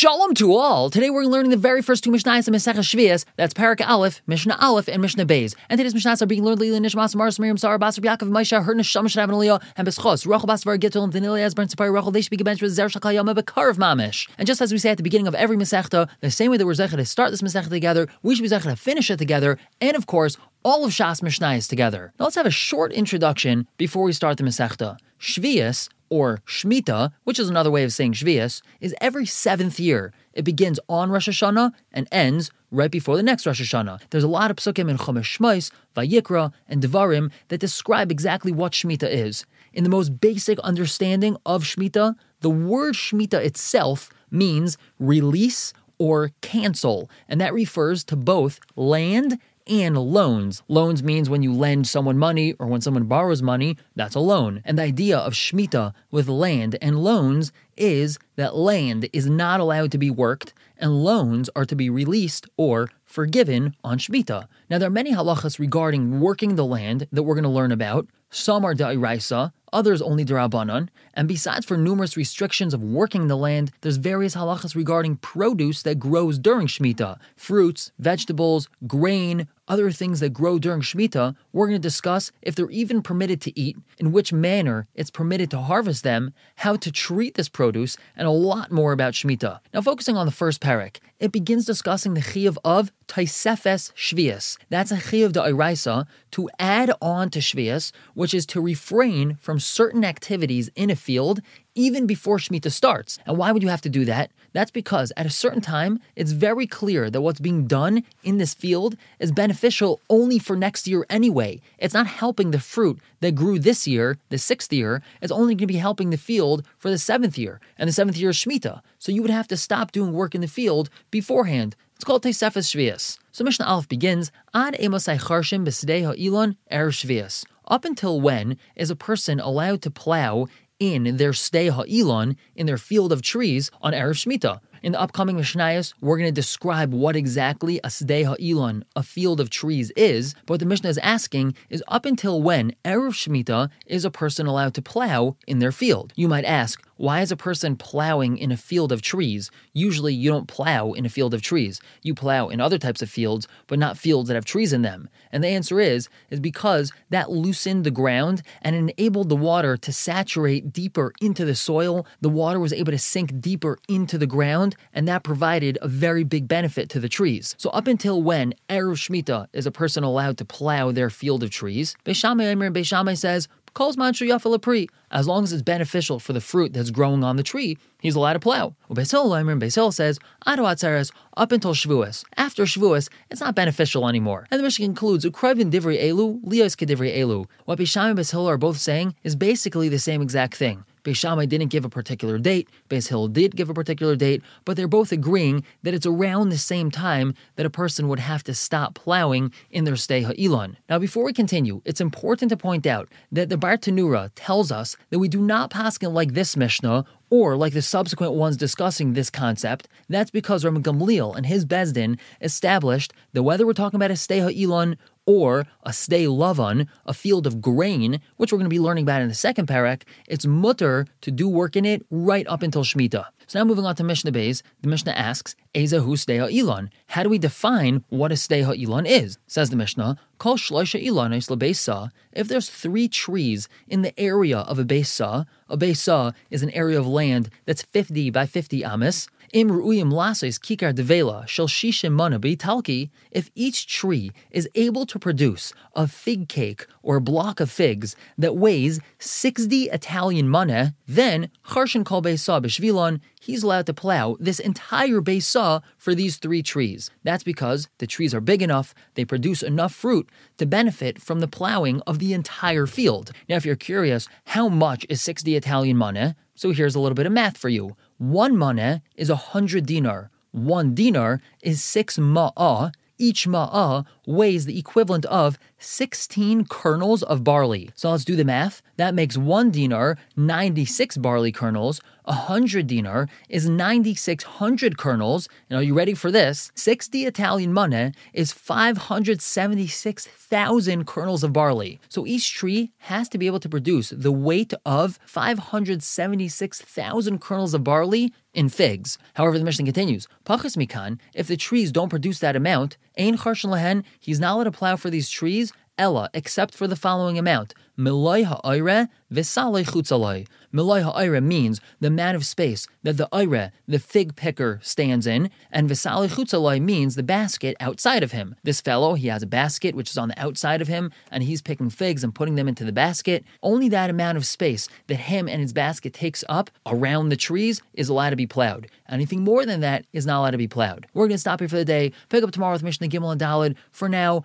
Shalom to all! Today we're learning the very first two Mishnahs of Masechah Shvias. That's Parak Aleph, Mishnah Aleph, and Mishnah Beis. And today's Mishnahs are being learned Lili Nishmas Mars Miriam Sarah Basar Yaakov Maisha Her Nisham Shanav Aliyah and Beschos Rachel Basvar Gittel and Danili Asbar and Sapari Rachel. They should be gebenched with Zer Shakal Yom of Mamish. And just as we say at the beginning of every Masechta, the same way that we're Zechah to start this Masechta together, we should be Zechah to finish it together. And of course, all of Shas Mishnahs together. Now let's have a short introduction before we start the Masechta. Shvias or Shemitah, which is another way of saying Shvias, is every seventh year. It begins on Rosh Hashanah and ends right before the next Rosh Hashanah. There's a lot of psukim in Chumash Shmos, Vayikra, and Devarim that describe exactly what Shemitah is. In the most basic understanding of Shemitah, the word Shemitah itself means release or cancel, and that refers to both land and loans. Loans means when you lend someone money or when someone borrows money, that's a loan. And the idea of Shemitah with land and loans is that land is not allowed to be worked and loans are to be released or forgiven on Shemitah. Now, there are many halachas regarding working the land that we're going to learn about. Some are da'iraisa, others only derabanan. And besides for numerous restrictions of working the land, there's various halachas regarding produce that grows during Shemitah. Fruits, vegetables, grain, other things that grow during Shemitah, we're going to discuss if they're even permitted to eat, in which manner it's permitted to harvest them, how to treat this produce, and a lot more about Shemitah. Now, focusing on the first parak, it begins discussing the chiyuv of Taisefes Shvias. That's a chiyuv da'iraisa to add on to Shvias, which is to refrain from certain activities in a field even before Shemitah starts. And why would you have to do that? That's because at a certain time, it's very clear that what's being done in this field is beneficial only for next year anyway. It's not helping the fruit that grew this year, the sixth year, it's only going to be helping the field for the seventh year. And the seventh year is Shemitah. So you would have to stop doing work in the field beforehand. It's called Tesefes Shvias. So Mishnah Aleph begins, Ad Emosai Charshim B'Sidei Ha'ilon Er Shvias. Up until when is a person allowed to plow in their stay ha'ilon, in their field of trees on Erev Shemitah. In the upcoming Mishnayos, we're going to describe what exactly a Sdei Ha'ilon, a field of trees, is. But what the Mishnah is asking is up until when Erev Shemitah is a person allowed to plow in their field? You might ask, why is a person plowing in a field of trees? Usually you don't plow in a field of trees. You plow in other types of fields, but not fields that have trees in them. And the answer is is because that loosened the ground and enabled the water to saturate deeper into the soil. The water was able to sink deeper into the ground, and that provided a very big benefit to the trees. So up until when Erev Shemitah is a person allowed to plow their field of trees, Beis Shammai Beis says calls manchu pri. As long as it's beneficial for the fruit that's growing on the tree, he's allowed to plow. Hillel Beis Hillel says, Ado Atzeres, up until Shavuos. After Shavuos, it's not beneficial anymore. And the Mishnah concludes, Ukraivin Divri Elu, Lios Kedivri Elu. What Beis Shammai and Hillel are both saying is basically the same exact thing. Beis Shammai didn't give a particular date, Beis Hillel did give a particular date, but they're both agreeing that it's around the same time that a person would have to stop plowing in their stay ha'ilon. Now, before we continue, it's important to point out that the Bartenura tells us that we do not paskin like this Mishnah or like the subsequent ones discussing this concept, that's because Rabbi Gamliel and his Beis Din established that whether we're talking about a stay ha'ilon or a stay lavan, a field of grain, which we're going to be learning about in the second parak, it's mutter to do work in it right up until Shemitah. So now moving on to Mishnah Beis, the Mishnah asks, Ezahu stei ha'ilon. How do we define what a stei ha'ilon is? Says the Mishnah, Kol shloisha lebeisa. If there's three trees in the area of a beisa, a beisa is an area of land that's 50 by 50 amis, Im ru'uyim kikar devela shel shishim mana talki. If each tree is able to produce a fig cake or block of figs that weighs 60 Italian mana, then charshin kol beisa b'shvilon, he's allowed to plow this entire beisa for these three trees. That's because the trees are big enough, they produce enough fruit to benefit from the plowing of the entire field. Now, if you're curious, how much is 60 Italian mana? So here's a little bit of math for you. One maneh is a hundred dinar. One dinar is six ma'ah. Each ma'ah weighs the equivalent of 16 kernels of barley. So let's do the math. That makes one dinar 96 barley kernels. A 100 dinar is 9,600 kernels. And are you ready for this? 60 Italian mana is 576,000 kernels of barley. So each tree has to be able to produce the weight of 576,000 kernels of barley in figs. However, the Mishnah continues, Pachas mikan, if the trees don't produce that amount, Ein charshan lehen, he's not allowed to plow for these trees Ella, except for the following amount. Miloi ha'ire v'salei chutzaloi. Miloi ha'ire means the amount of space that the ire, the fig picker, stands in, and v'salei chutzaloi means the basket outside of him. This fellow, he has a basket which is on the outside of him, and he's picking figs and putting them into the basket. Only that amount of space that him and his basket takes up around the trees is allowed to be plowed. Anything more than that is not allowed to be plowed. We're going to stop here for the day. Pick up tomorrow with Mishnah Gimel and Dalid. For now,